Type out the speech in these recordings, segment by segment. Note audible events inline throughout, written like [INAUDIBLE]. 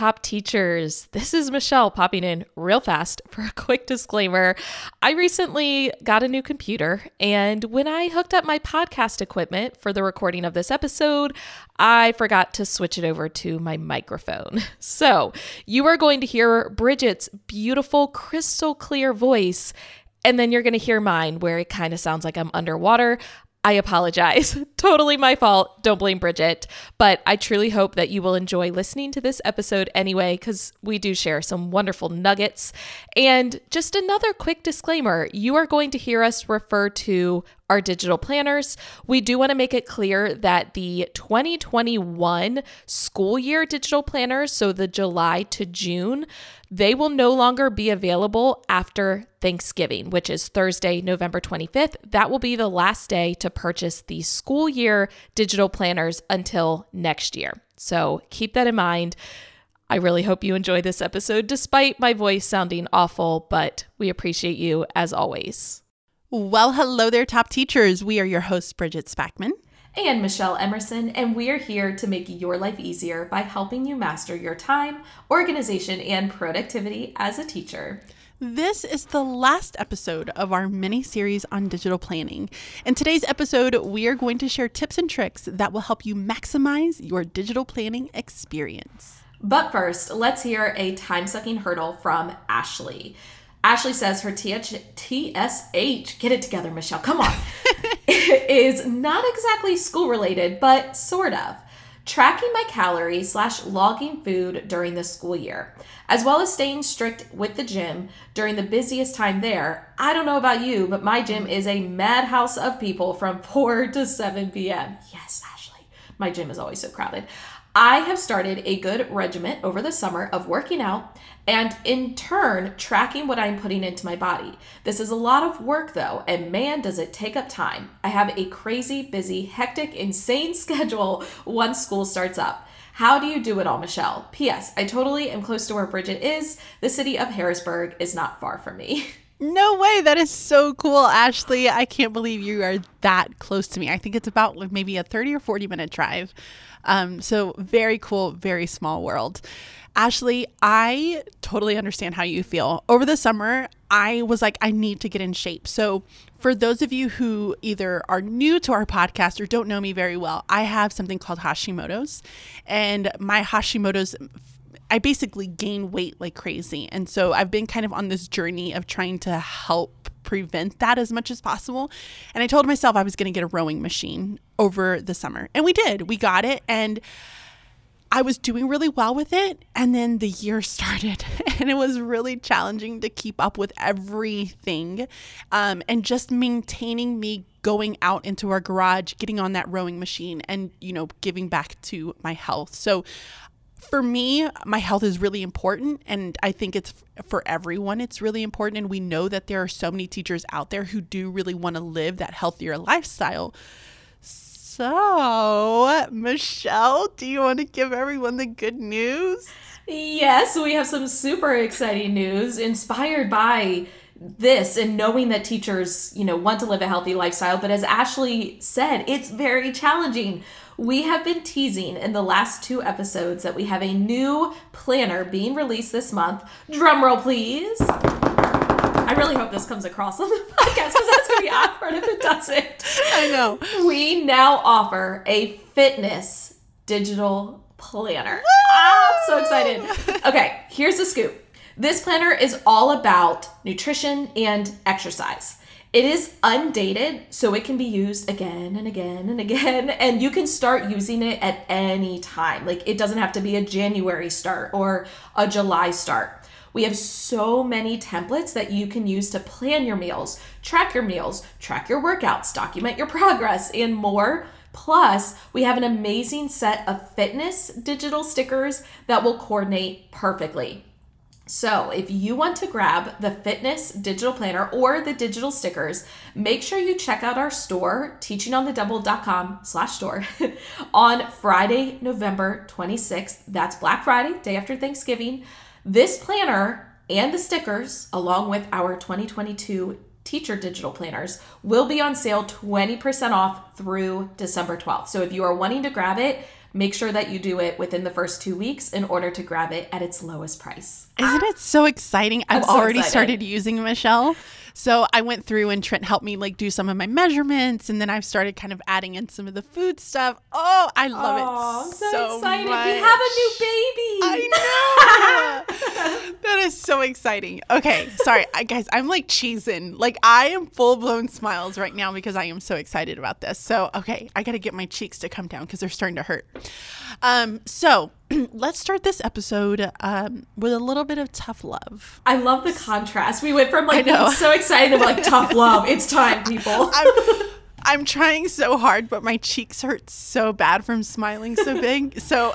Top teachers, this is Michelle popping in real fast for a quick disclaimer. I recently got a new computer, and when I hooked up my podcast equipment for the recording of this episode, I forgot to switch it over to my microphone. [LAUGHS] So you are going to hear Bridget's beautiful, crystal clear voice. And then you're going to hear mine where it kind of sounds like I'm underwater. I apologize. [LAUGHS] totally my fault. Don't blame Bridget. But I truly hope that you will enjoy listening to this episode anyway, because we do share some wonderful nuggets. And just another quick disclaimer you are going to hear us refer to our digital planners. We do want to make it clear that the 2021 school year digital planners, so the July to June, they will no longer be available after Thanksgiving, which is Thursday, November 25th. That will be the last day to purchase the school year digital planners until next year. So keep that in mind. I really hope you enjoy this episode despite my voice sounding awful, but we appreciate you as always. Well, hello there, top teachers. We are your hosts, Bridget Spackman and Michelle Emerson, and we are here to make your life easier by helping you master your time, organization, and productivity as a teacher. This is the last episode of our mini series on digital planning. In today's episode, we are going to share tips and tricks that will help you maximize your digital planning experience. But first, let's hear a time sucking hurdle from Ashley. Ashley says her TH- TSH, get it together, Michelle, come on, [LAUGHS] [LAUGHS] is not exactly school related, but sort of. Tracking my calories slash logging food during the school year, as well as staying strict with the gym during the busiest time there. I don't know about you, but my gym is a madhouse of people from [LAUGHS] 4 to 7 p.m. Yes, Ashley, my gym is always so crowded. I have started a good regiment over the summer of working out and in turn tracking what I'm putting into my body. This is a lot of work though, and man, does it take up time. I have a crazy, busy, hectic, insane [LAUGHS] schedule once school starts up. How do you do it all, Michelle? P.S. I totally am close to where Bridget is. The city of Harrisburg is not far from me. [LAUGHS] No way. That is so cool, Ashley. I can't believe you are that close to me. I think it's about like maybe a 30 or 40 minute drive. Um, so very cool, very small world. Ashley, I totally understand how you feel. Over the summer, I was like, I need to get in shape. So, for those of you who either are new to our podcast or don't know me very well, I have something called Hashimoto's. And my Hashimoto's I basically gain weight like crazy. And so I've been kind of on this journey of trying to help prevent that as much as possible. And I told myself I was going to get a rowing machine over the summer. And we did. We got it. And I was doing really well with it. And then the year [LAUGHS] started, and it was really challenging to keep up with everything um, and just maintaining me going out into our garage, getting on that rowing machine, and, you know, giving back to my health. So for me, my health is really important. And I think it's for everyone, it's really important. And we know that there are so many teachers out there who do really want to live that healthier lifestyle. So, Michelle, do you want to give everyone the good news? Yes, we have some super exciting news inspired by this and knowing that teachers, you know, want to live a healthy lifestyle, but as Ashley said, it's very challenging. We have been teasing in the last two episodes that we have a new planner being released this month. Drumroll, please. I really hope this comes across on the podcast because that's going to be awkward if it doesn't. I know. We now offer a fitness digital planner. I'm so excited. Okay, here's the scoop. This planner is all about nutrition and exercise. It is undated, so it can be used again and again and again, [LAUGHS] and you can start using it at any time. Like it doesn't have to be a January start or a July start. We have so many templates that you can use to plan your meals, track your meals, track your workouts, document your [LAUGHS] progress, and more. Plus, we have an amazing set of fitness digital stickers that will coordinate perfectly. So, if you want to grab the fitness digital planner or the digital stickers, make sure you check out our store, teachingonthedouble.com slash store, [LAUGHS] on Friday, November 26th. That's Black Friday, day after Thanksgiving. This planner and the stickers, along with our 2022 teacher digital planners, will be on sale 20% off through December 12th. So, if you are wanting to grab it, Make sure that you do it within the first two weeks in order to grab it at its lowest price. Isn't it so exciting? I've so already excited. started using Michelle. So I went through and Trent helped me like do some of my measurements and then I've started kind of adding in some of the food stuff. Oh, I love Aw, it I'm so, so, excited. much. We have a new baby. I [LAUGHS] know. that is so exciting. Okay, sorry, I, guys. I'm like cheesing. Like I am full blown smiles right now because I am so excited about this. So okay, I got to get my cheeks to come down because they're starting to hurt. Um, so [CLEARS THROAT] let's start this episode um, with a little bit of tough love. I love the contrast. We went from like being so excited to like tough [LAUGHS] love. It's time, people. I'm, I'm trying so hard, but my cheeks hurt so bad from smiling so [LAUGHS] big. So,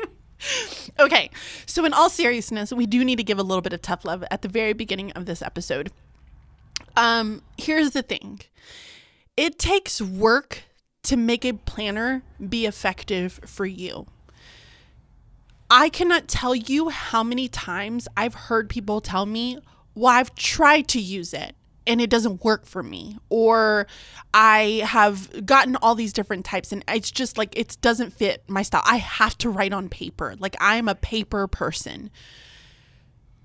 [LAUGHS] okay. So, in all seriousness, we do need to give a little bit of tough love at the very beginning of this episode. Um, here's the thing it takes work to make a planner be effective for you. I cannot tell you how many times I've heard people tell me, well, I've tried to use it and it doesn't work for me. Or I have gotten all these different types and it's just like it doesn't fit my style. I have to write on paper. Like I'm a paper person.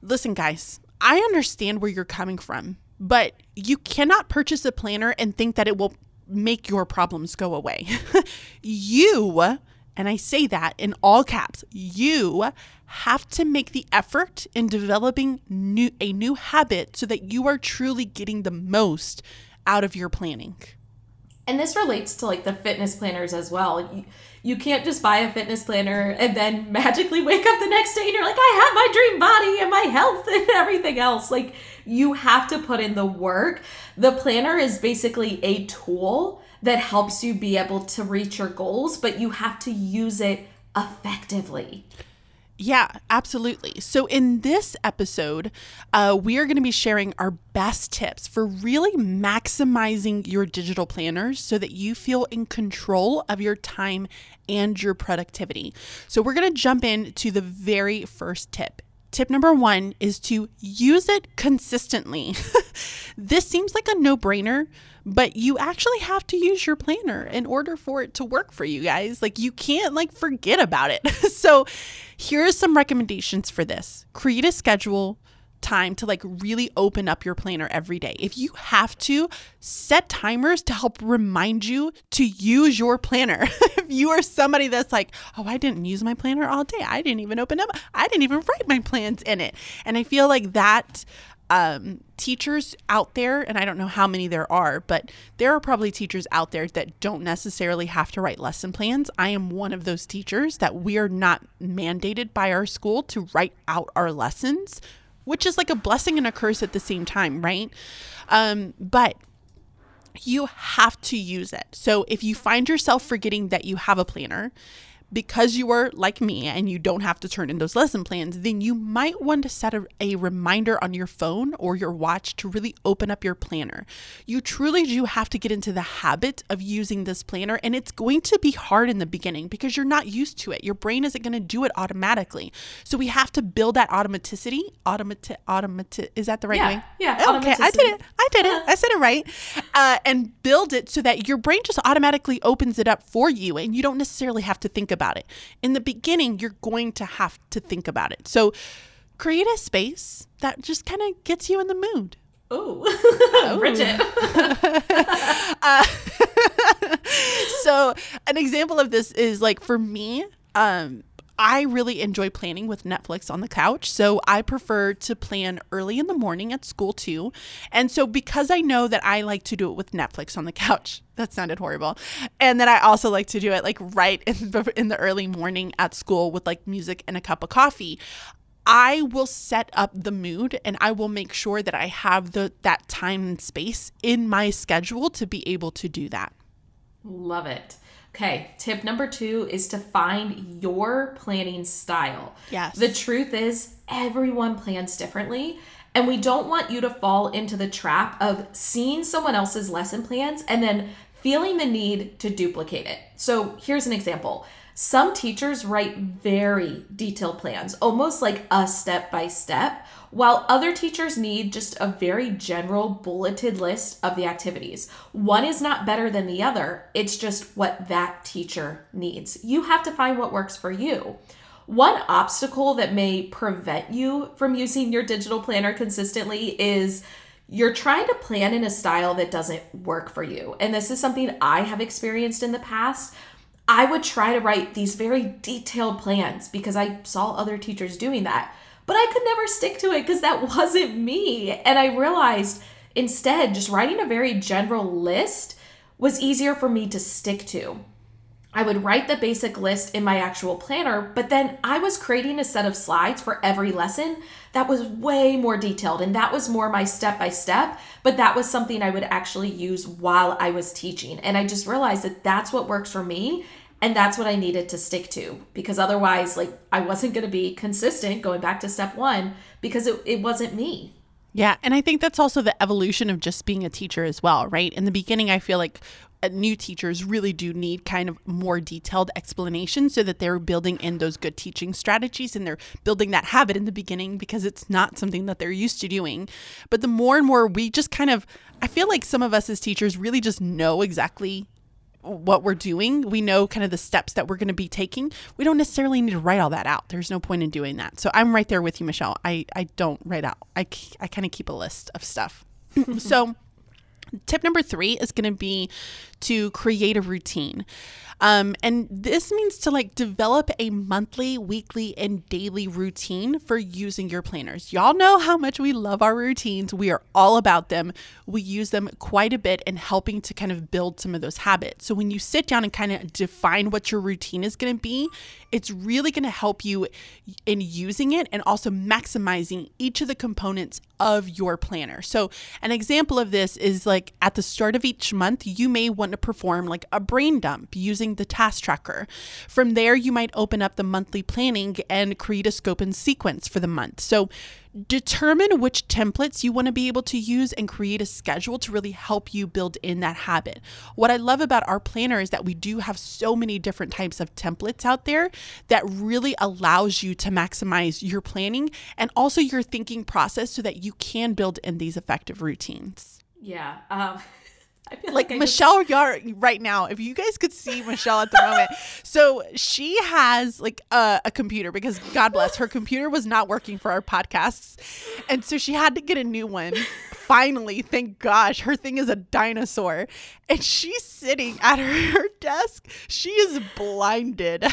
Listen, guys, I understand where you're coming from, but you cannot purchase a planner and think that it will make your problems go away. [LAUGHS] you, and I say that in all caps, you have to make the effort in developing new a new habit so that you are truly getting the most out of your planning. And this relates to like the fitness planners as well. You, you can't just buy a fitness planner and then [LAUGHS] magically wake up the next day and you're like, I have my dream body and my health [LAUGHS] and everything else. Like, you have to put in the work. The planner is basically a tool that helps you be able to reach your goals, but you have to use it effectively. Yeah, absolutely. So, in this episode, uh, we are going to be sharing our best tips for really maximizing your digital planners so that you feel in control of your time and your productivity. So, we're going to jump into the very first tip. Tip number one is to use it consistently. [LAUGHS] this seems like a no brainer, but you actually have to use your planner in order for it to work for you guys. Like, you can't like forget about it. [LAUGHS] so, here are some recommendations for this create a schedule time to like really open up your planner every day. If you have to, set timers to help remind you to use your planner. [LAUGHS] if you are somebody that's like, oh, I didn't use my planner all day, I didn't even open up, I didn't even write my plans in it. And I feel like that. Um, teachers out there, and I don't know how many there are, but there are probably teachers out there that don't necessarily have to write lesson plans. I am one of those teachers that we are not mandated by our school to write out our lessons which is like a blessing and a curse at the same time, right? Um, but you have to use it. So if you find yourself forgetting that you have a planner, because you are like me and you don't have to turn in those lesson plans, then you might want to set a, a, reminder on your phone or your watch to really open up your planner. You truly do have to get into the habit of using this planner, and it's going to be hard in the beginning because you're not used to it. Your brain isn't going to do it automatically. So we have to build that automaticity. Automatic, automatic, is that the right yeah, way? Yeah. Oh, okay, I did it. I did it. I said it right. Uh, and build it so that your brain just automatically opens it up for you and you don't necessarily have to think about it. In the beginning, you're going to have to think about it. So create a space that just kind of gets you in the mood. Ooh, [LAUGHS] Bridget. [LAUGHS] uh, [LAUGHS] so an example of this is like for me, um, I really enjoy planning with Netflix on the couch. So I prefer to plan early in the morning at school too. And so because I know that I like to do it with Netflix on the [LAUGHS] couch, that sounded horrible. And then I also like to do it like right in the, in the early morning at school with like music and a cup of coffee. I will set up the mood and I will make sure that I have the that time and space in my schedule to be able to do that. Love it. Okay, tip number two is to find your planning style. Yes. The truth is, everyone plans differently, and we don't want you to fall into the trap of seeing someone else's lesson plans and then feeling the need to duplicate it. So, here's an example Some teachers write very detailed plans, almost like a step by step, while other teachers need just a very general bulleted list of the activities. One is not better than the other, it's just what that teacher needs. You have to find what works for you. One obstacle that may prevent you from using your digital planner consistently is you're trying to plan in a style that doesn't work for you. And this is something I have experienced in the past. I would try to write these very detailed plans because I saw other teachers doing that, but I could never stick to it because that [LAUGHS] wasn't me. And I realized instead, just writing a very general list was easier for me to stick to. I would write the basic list in my actual planner, but then I was creating a set of slides for every lesson that was way more detailed. And that was more my step by step, but that was something I would actually use while I was teaching. And I just realized that that's what works for me. And that's what I needed to stick to because otherwise, like, I wasn't going to be consistent going back to step one because it, it wasn't me. Yeah. And I think that's also the evolution of just being a teacher as well, right? In the beginning, I feel like uh, new teachers really do need kind of more detailed explanation so that they're building in those good teaching strategies and they're building that habit in the beginning because it's not something that they're used to doing. But the more and more we just kind of, I feel like some of us as teachers really just know exactly what we're doing. We know kind of the steps that we're going to be taking. We don't necessarily need to write all that out. There's no point in doing that. So I'm right there with you, Michelle. I, I don't write out, I, I kind of keep a list of stuff. [LAUGHS] so, Tip number three is going to be to create a routine. Um, and this means to like develop a monthly, weekly, and daily routine for using your planners. Y'all know how much we love our routines. We are all about them. We use them quite a bit in helping to kind of build some of those habits. So when you sit down and kind of define what your routine is going to be, it's really going to help you in using it and also maximizing each of the components of your planner. So, an example of this is like at the start of each month, you may want to perform like a brain dump using the task tracker. From there, you might open up the monthly planning and create a scope and sequence for the month. So, Determine which templates you want to be able to use and create a schedule to really help you build in that habit. What I love about our planner is that we do have so many different types of templates out there that really allows you to maximize your planning and also your thinking process so that you can build in these effective routines. Yeah. Um [LAUGHS] like, like Michelle just... right now, if you guys could see Michelle at the moment. So she has like a, a, computer because God bless her computer was not working for our podcasts. And so she had to get a new one. Finally, thank gosh, her thing is a dinosaur. And she's sitting at her, her desk. She is blinded [LAUGHS]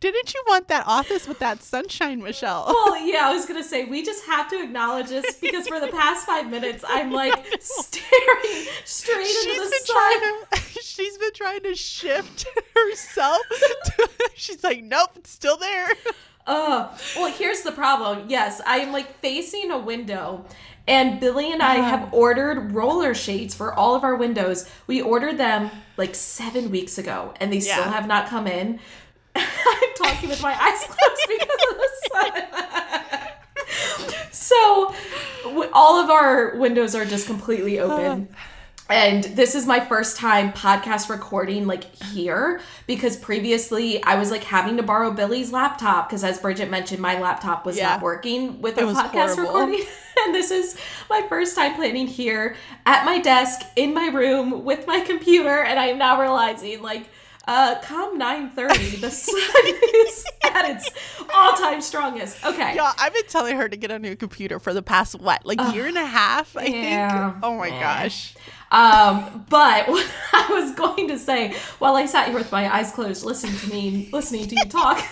Didn't you want that office with that sunshine, Michelle? Well, [LAUGHS] yeah, I was gonna say we just have to acknowledge this because for the [LAUGHS] past five minutes I'm like staring straight she's into the sun. To, [LAUGHS] she's been trying to shift herself. To, she's like, nope, it's still there. Uh, well, here's the problem. Yes, I am like facing a window. And Billy and I uh-huh. have ordered roller shades for all of our windows. We ordered them like seven weeks ago, and they yeah. still have not come in. [LAUGHS] I'm talking with my eyes closed because of the sun. so, all of our windows are just completely uh. open. And this is my first time podcast recording like here because previously I was like having to borrow Billy's laptop because as Bridget mentioned my laptop was yeah. not working with a podcast horrible. recording [LAUGHS] and this is my first time planning here at my desk in my room with my computer and I am now realizing like uh, come 9.30, the [LAUGHS] sun is at its all-time strongest. Okay. Yeah, I've been telling her to get a new computer for the past, what, like uh, year and a half, I yeah. think? Oh my yeah. gosh. Um, but [LAUGHS] what I was going to say while I sat here with my eyes closed, listening to me, listening to you talk,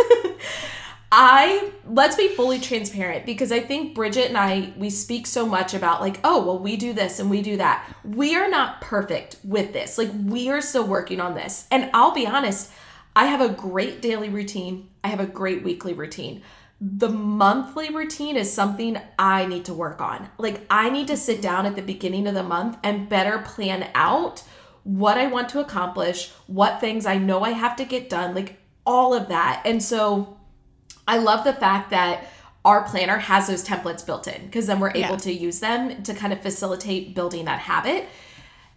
[LAUGHS] I let's be fully transparent because I think Bridget and I we speak so much about like oh well we do this and we do that. We are not perfect with this. Like we are still working on this. And I'll be honest, I have a great daily routine. I have a great weekly routine. The monthly routine is something I need to work on. Like I need to sit down at the beginning of the month and better plan out what I want to accomplish, what things I know I have to get done, like all of that. And so I love the fact that our planner has those templates built in because then we're able yeah. to use them to kind of facilitate building that habit.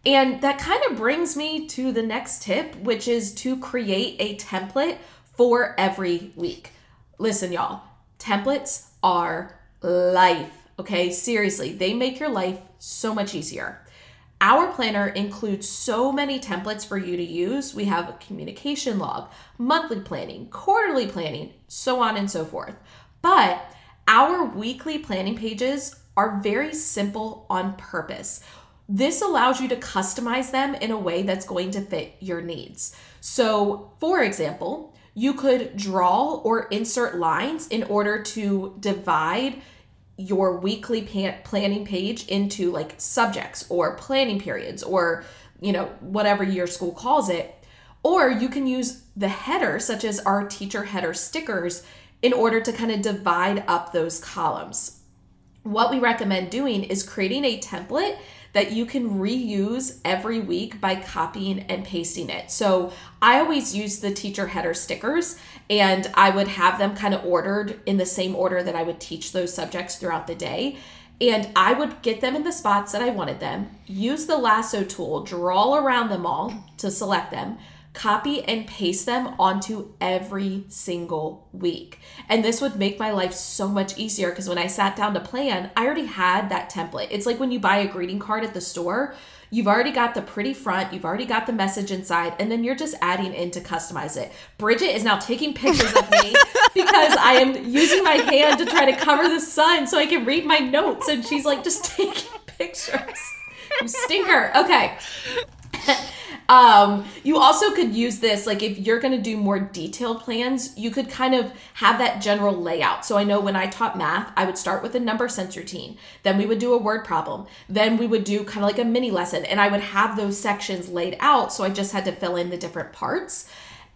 And that kind of brings me to the next tip, which is to create a template for every week. Listen, y'all, templates are life, okay? Seriously, they make your life so much easier. Our planner includes so many templates for you to use. We have a communication log, monthly planning, quarterly planning, so on and so forth. But our weekly planning pages are very simple on purpose. This allows you to customize them in a way that's going to fit your needs. So, for example, you could draw or insert lines in order to divide your weekly planning page into like subjects or planning periods or you know whatever your school calls it or you can use the header such as our teacher header stickers in order to kind of divide up those columns what we recommend doing is creating a template that you can reuse every week by copying and pasting it. So I always use the teacher header stickers and I would have them kind of ordered in the same order that I would teach those subjects throughout the day. And I would get them in the spots that I wanted them, use the lasso tool, draw around them all to select them, copy and paste them onto every single week. And this would make my life so much easier because when I sat down to plan, I already had that template. It's like when you buy a greeting card at the store, you've already got the pretty front, you've already got the message inside, and then you're just adding in to customize it. Bridget is now taking pictures of me [LAUGHS] because I am using my hand to try to cover the sun so I can read my notes. And she's like, just taking [LAUGHS] pictures. You stinker. Okay. Um, you also could use this, like if you're going to do more detailed plans, you could kind of have that general layout. So I know when I taught math, I would start with a number sense routine. Then we would do a word problem. Then we would do kind of like a mini lesson. And I would have those sections laid out. So I just had to fill in the different parts.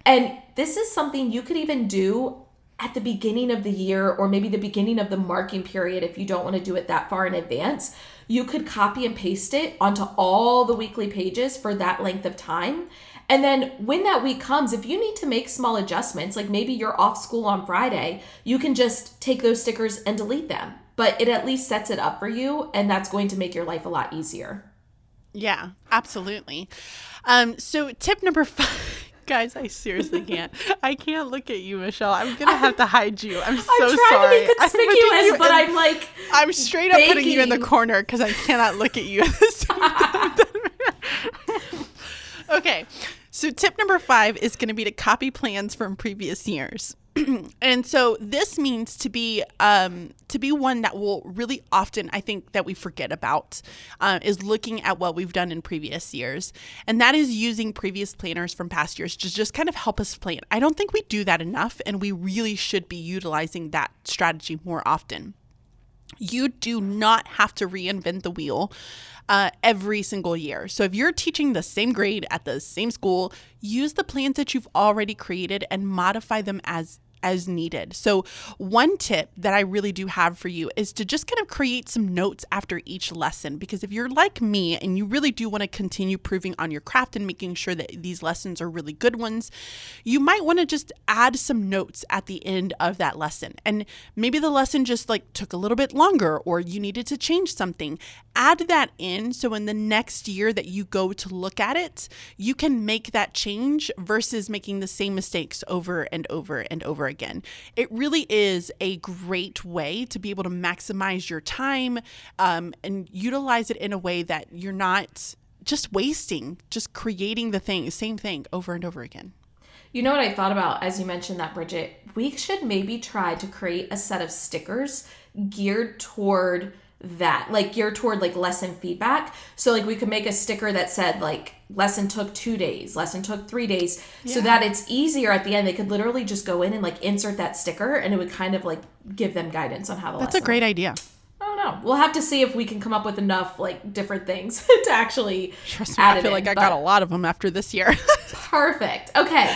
And this is something you could even do at the beginning of the year or maybe the beginning of the marking period if you don't want to do it that far in advance you could copy and paste it onto all the weekly pages for that length of time. And then when that week comes, if you need to make small adjustments, like maybe you're off school on Friday, you can just take those stickers and delete them. But it at least sets it up for you, and that's going to make your life a lot easier. Yeah, absolutely. Um, so, tip number [LAUGHS] five. Guys, I seriously can't. I can't look at you, Michelle. I'm gonna have to hide you. I'm [LAUGHS] so I'm trying sorry. To be conspicuous, I'm but I'm like I'm straight up putting you in the corner because I cannot look at you at the same time. okay, so tip number five is going to be to copy plans from previous years. [CLEARS THROAT] and so this means to be um, to be one that will really often I think that we forget about uh, is looking at what we've done in previous years, and that is using previous planners from past years to just kind of help us plan. I don't think we do that enough, and we really should be utilizing that strategy more often. You do not have to reinvent the wheel uh, every single year. So if you're teaching the same grade at the same school, use the plans that you've already created and modify them as as needed. So, one tip that I really do have for you is to just kind of create some notes after each lesson. Because if you're like me and you really do want to continue proving on your craft and making sure that these lessons are really good ones, you might want to just add some notes at the end of that lesson. And maybe the lesson just like took a little bit longer or you needed to change something. Add that in so in the next year that you go to look at it, you can make that change versus making the same mistakes over and over and over again again. It really is a great way to be able to maximize your time um, and utilize it in a way that you're not just wasting, just creating the thing, same thing over and over again. You know what I thought about as you mentioned that, Bridget? We should maybe try to create a set of stickers geared toward that like geared toward like lesson feedback so like we could make a sticker that said like lesson took two days lesson took three days yeah. so that it's easier at the end they could literally just go in and like insert that sticker and it would kind of like give them guidance on how the that's a great idea I don't know. We'll have to see if we can come up with enough like different things [LAUGHS] to actually. Trust me, I feel like I got a lot of them after this year. [LAUGHS] perfect. Okay.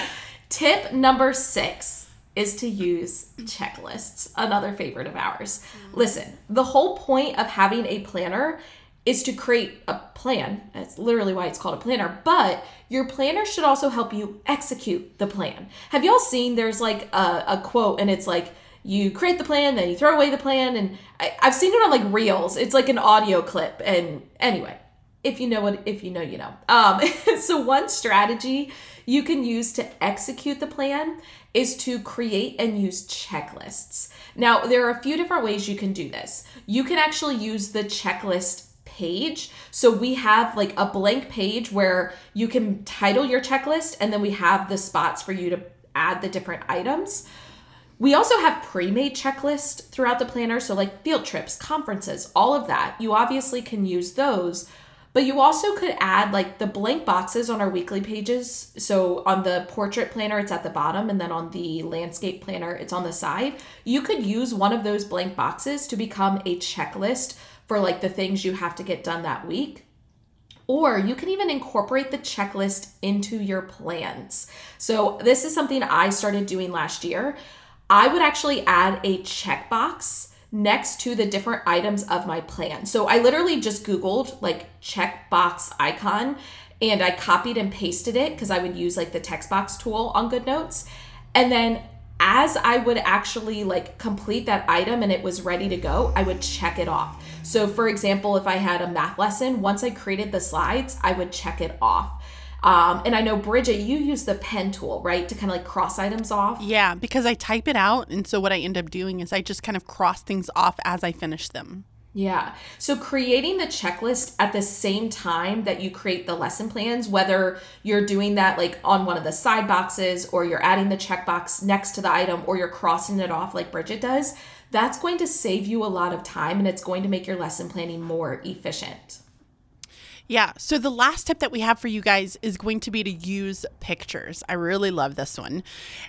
Tip number six is to use checklists, another favorite of ours. Listen, the whole point of having a planner is to create a plan. That's literally why it's called a planner. But your planner should also help you execute the plan. Have y'all seen there's like a, a quote and it's like, you create the plan, then you throw away the plan. And I, I've seen it on like reels. It's like an audio clip. And anyway, if you know what if you know you know um [LAUGHS] so one strategy you can use to execute the plan is to create and use checklists. Now there are a few different ways you can do this. You can actually use the checklist page. So we have like a blank page where you can title your checklist and then we have the spots for you to add the different items. We also have pre-made checklists throughout the planner so like field trips conferences all of that. You obviously can use those but you also could add like the blank boxes on our weekly pages. So on the portrait planner, it's at the bottom, and then on the landscape planner, it's on the side. You could use one of those blank boxes to become a checklist for like the things you have to get done that week. Or you can even incorporate the checklist into your plans. So, this is something I started doing last year. I would actually add a checkbox next to the different items of my plan. So I literally just Googled like checkbox icon and I copied and pasted it because I would use like the text box tool on GoodNotes. And then as I would actually like complete that item and it was ready to go, I would check it off. So for example, if I had a math lesson, once I created the slides, I would check it off. Um, and I know Bridget, you use the pen tool, right, to kind of like cross items off. Yeah, because I type it out, and so what I end up doing is I just kind of cross things off as I finish them. Yeah. So creating the checklist at the same time that you create the lesson plans, whether you're doing that like on one of the side boxes or you're adding the checkbox next to the item or you're crossing it off like Bridget does, that's going to save you a lot of time and it's going to make your lesson planning more efficient. Yeah. So the last tip that we have for you guys is going to be to use pictures. I really love this one.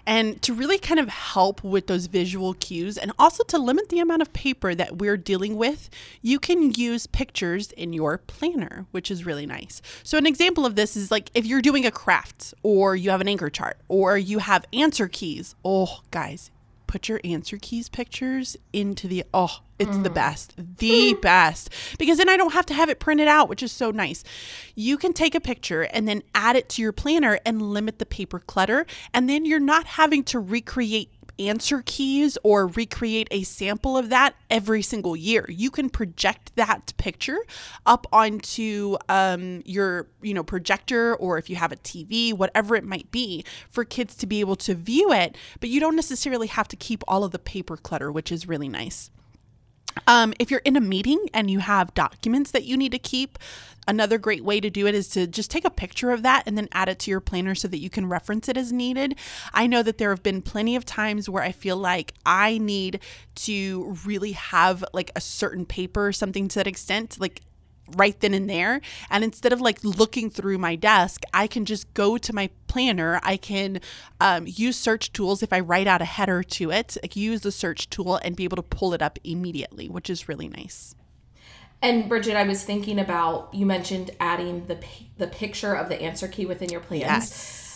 And to really kind of help with those visual cues and also to limit the amount of paper that we're dealing with, you can use pictures in your planner, which is really nice. So an example of this is like if you're doing a craft or you have an anchor chart or you have answer keys. Oh, guys, put your answer keys pictures into the oh it's mm. the best the best because then i don't have to have it printed out which is so nice you can take a picture and then add it to your planner and limit the paper clutter and then you're not having to recreate answer keys or recreate a sample of that every single year. You can project that picture up onto um, your, you know, projector or if you have a TV, whatever it might be, for kids to be able to view it. But you don't necessarily have to keep all of the paper clutter, which is really nice. Um, if you're in a meeting and you have documents that you need to keep, another great way to do it is to just take a picture of that and then add it to your planner so that you can reference it as needed. I know that there have been plenty of times where I feel like I need to really have like a certain paper, or something to that extent, like right then and there. And instead of like looking through my desk, I can just go to my planner. I can um, use search tools if I write out a header to it, like use the search tool and be able to pull it up immediately, which is really nice. And Bridget, I was thinking about you mentioned adding the the picture of the answer key within your plans. Yes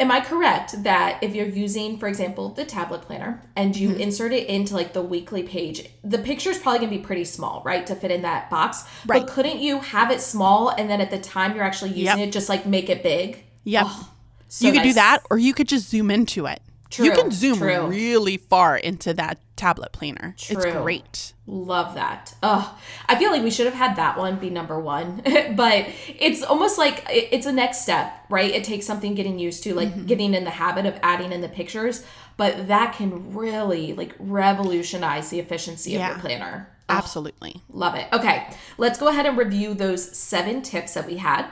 am I correct that if you're using, for example, the tablet planner and you mm-hmm. insert it into like the weekly page, the picture is probably gonna be pretty small, right, to fit in that box. Right. But couldn't you have it small and then at the time you're actually using yep. it, just like make it big? Yep. Oh, so you could nice. do that, or you could just zoom into it. True, you can zoom true. really far into that tablet planner. True. It's great. Love that. Oh, I feel like we should have had that one be number one, [LAUGHS] but it's almost like it's a next step, right? It takes something getting used to, like mm-hmm. getting in the habit of adding in the pictures, but that can really like revolutionize the efficiency yeah. of your planner. Oh, Absolutely. Love it. Okay, let's go ahead and review those seven tips that we had.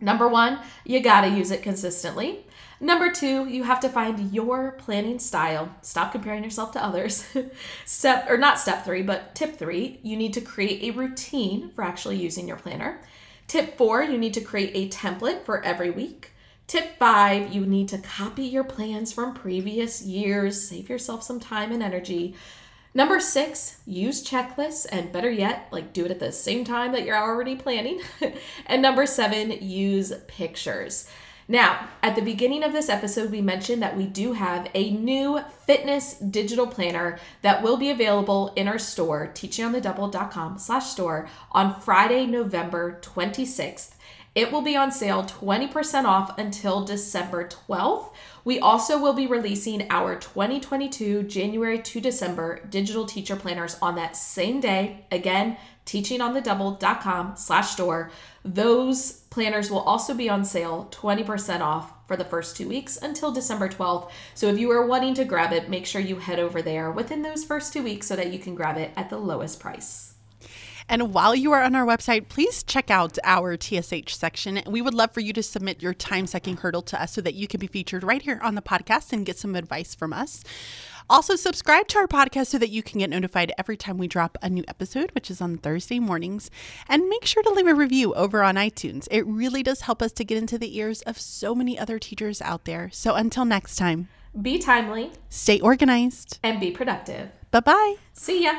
Number one, you gotta use it consistently. Number two, you have to find your planning style. Stop comparing yourself to others. [LAUGHS] step, or not step three, but tip three, you need to create a routine for actually using your planner. Tip four, you need to create a template for every week. Tip five, you need to copy your plans from previous years, save yourself some time and energy. Number six, use checklists and better yet, like do it at the same time that you're already planning. [LAUGHS] and number seven, use pictures. Now, at the beginning of this episode, we mentioned that we do have a new fitness digital planner that will be available in our store, teachingonthedouble.com slash store, on Friday, November 26th. It will be on sale 20% off until December 12th. We also will be releasing our 2022 January to December digital teacher planners on that same day. Again, teachingonthedouble.com slash store. Those planners will also be on sale 20% off for the first two weeks until December 12th. So if you are wanting to grab it, make sure you head over there within those first two weeks so that you can grab it at the lowest price. And while you are on our website, please check out our TSH section. We would love for you to submit your time sucking hurdle to us so that you can be featured right here on the podcast and get some advice from us. Also, subscribe to our podcast so that you can get notified every time we drop a new episode, which is on Thursday mornings. And make sure to leave a review over on iTunes. It really does help us to get into the ears of so many other teachers out there. So until next time, be timely, stay organized, and be productive. Bye bye. See ya.